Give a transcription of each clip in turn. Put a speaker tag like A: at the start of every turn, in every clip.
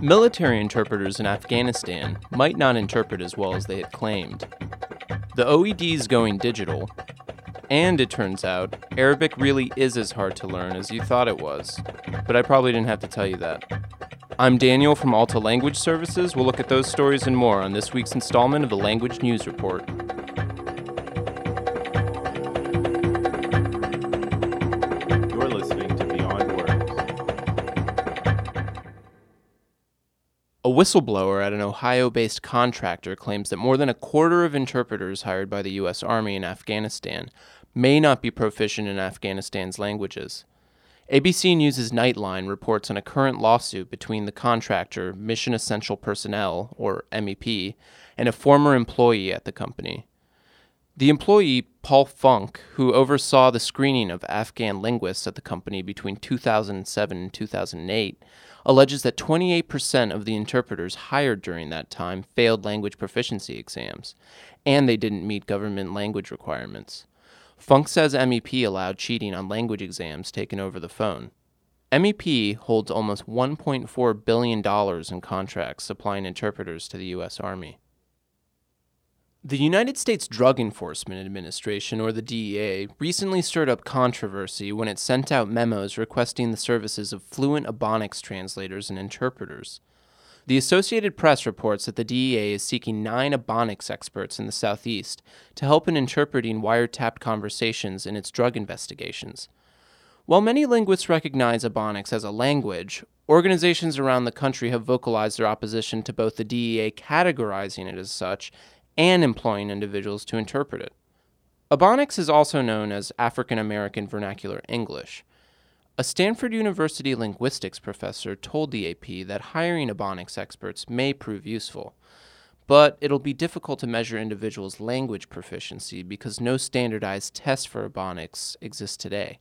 A: Military interpreters in Afghanistan might not interpret as well as they had claimed. The OED is going digital, and it turns out, Arabic really is as hard to learn as you thought it was. But I probably didn't have to tell you that. I'm Daniel from Alta Language Services. We'll look at those stories and more on this week's installment of the Language News Report. A whistleblower at an Ohio based contractor claims that more than a quarter of interpreters hired by the U.S. Army in Afghanistan may not be proficient in Afghanistan's languages. ABC News' Nightline reports on a current lawsuit between the contractor, Mission Essential Personnel, or MEP, and a former employee at the company. The employee, Paul Funk, who oversaw the screening of Afghan linguists at the company between 2007 and 2008, alleges that 28% of the interpreters hired during that time failed language proficiency exams, and they didn't meet government language requirements. Funk says MEP allowed cheating on language exams taken over the phone. MEP holds almost $1.4 billion in contracts supplying interpreters to the U.S. Army. The United States Drug Enforcement Administration, or the DEA, recently stirred up controversy when it sent out memos requesting the services of fluent Ebonics translators and interpreters. The Associated Press reports that the DEA is seeking nine Ebonics experts in the Southeast to help in interpreting wiretapped conversations in its drug investigations. While many linguists recognize Ebonics as a language, organizations around the country have vocalized their opposition to both the DEA categorizing it as such and employing individuals to interpret it. Ebonics is also known as African American Vernacular English. A Stanford University linguistics professor told the AP that hiring Ebonics experts may prove useful, but it'll be difficult to measure individuals' language proficiency because no standardized test for Ebonics exists today.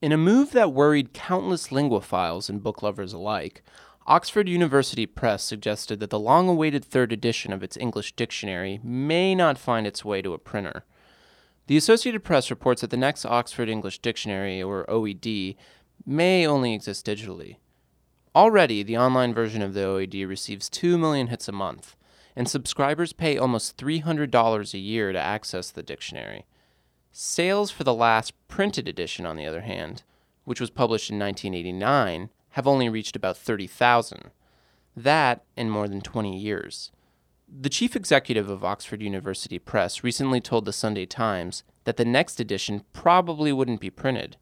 A: In a move that worried countless linguophiles and book lovers alike, Oxford University Press suggested that the long awaited third edition of its English dictionary may not find its way to a printer. The Associated Press reports that the next Oxford English Dictionary, or OED, may only exist digitally. Already, the online version of the OED receives 2 million hits a month, and subscribers pay almost $300 a year to access the dictionary. Sales for the last printed edition, on the other hand, which was published in 1989, have only reached about 30,000. That in more than 20 years. The chief executive of Oxford University Press recently told the Sunday Times that the next edition probably wouldn't be printed.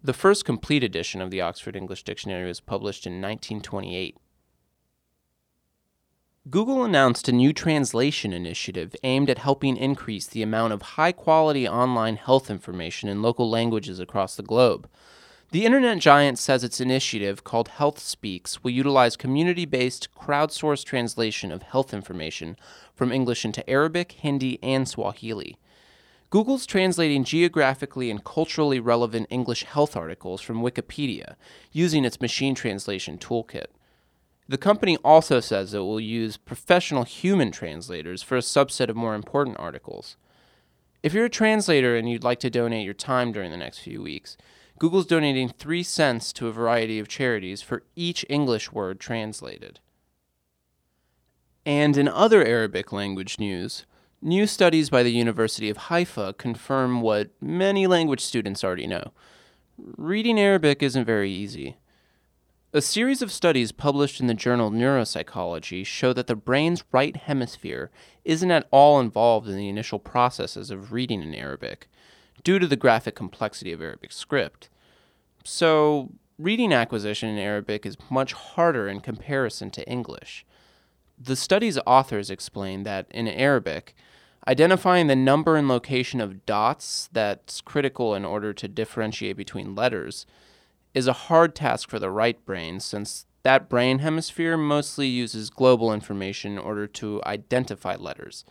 A: The first complete edition of the Oxford English Dictionary was published in 1928. Google announced a new translation initiative aimed at helping increase the amount of high quality online health information in local languages across the globe. The internet giant says its initiative, called Health Speaks, will utilize community based, crowdsourced translation of health information from English into Arabic, Hindi, and Swahili. Google's translating geographically and culturally relevant English health articles from Wikipedia using its machine translation toolkit. The company also says it will use professional human translators for a subset of more important articles. If you're a translator and you'd like to donate your time during the next few weeks, Google's donating 3 cents to a variety of charities for each English word translated. And in other Arabic language news, new studies by the University of Haifa confirm what many language students already know. Reading Arabic isn't very easy. A series of studies published in the journal Neuropsychology show that the brain's right hemisphere isn't at all involved in the initial processes of reading in Arabic due to the graphic complexity of Arabic script. So, reading acquisition in Arabic is much harder in comparison to English. The study's authors explain that in Arabic, identifying the number and location of dots that's critical in order to differentiate between letters is a hard task for the right brain since that brain hemisphere mostly uses global information in order to identify letters.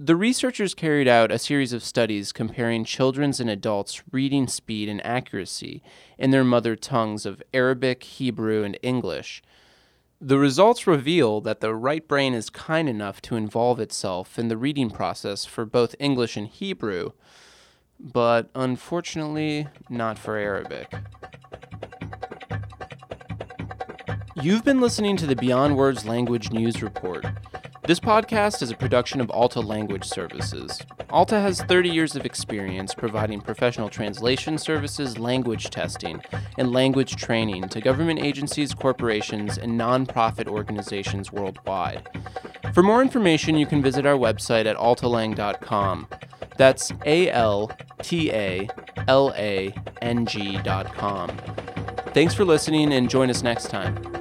A: The researchers carried out a series of studies comparing children's and adults' reading speed and accuracy in their mother tongues of Arabic, Hebrew, and English. The results reveal that the right brain is kind enough to involve itself in the reading process for both English and Hebrew, but unfortunately not for Arabic. You've been listening to the Beyond Words Language News Report. This podcast is a production of Alta Language Services. Alta has 30 years of experience providing professional translation services, language testing, and language training to government agencies, corporations, and nonprofit organizations worldwide. For more information, you can visit our website at altalang.com. That's A L T A L A N G.com. Thanks for listening and join us next time.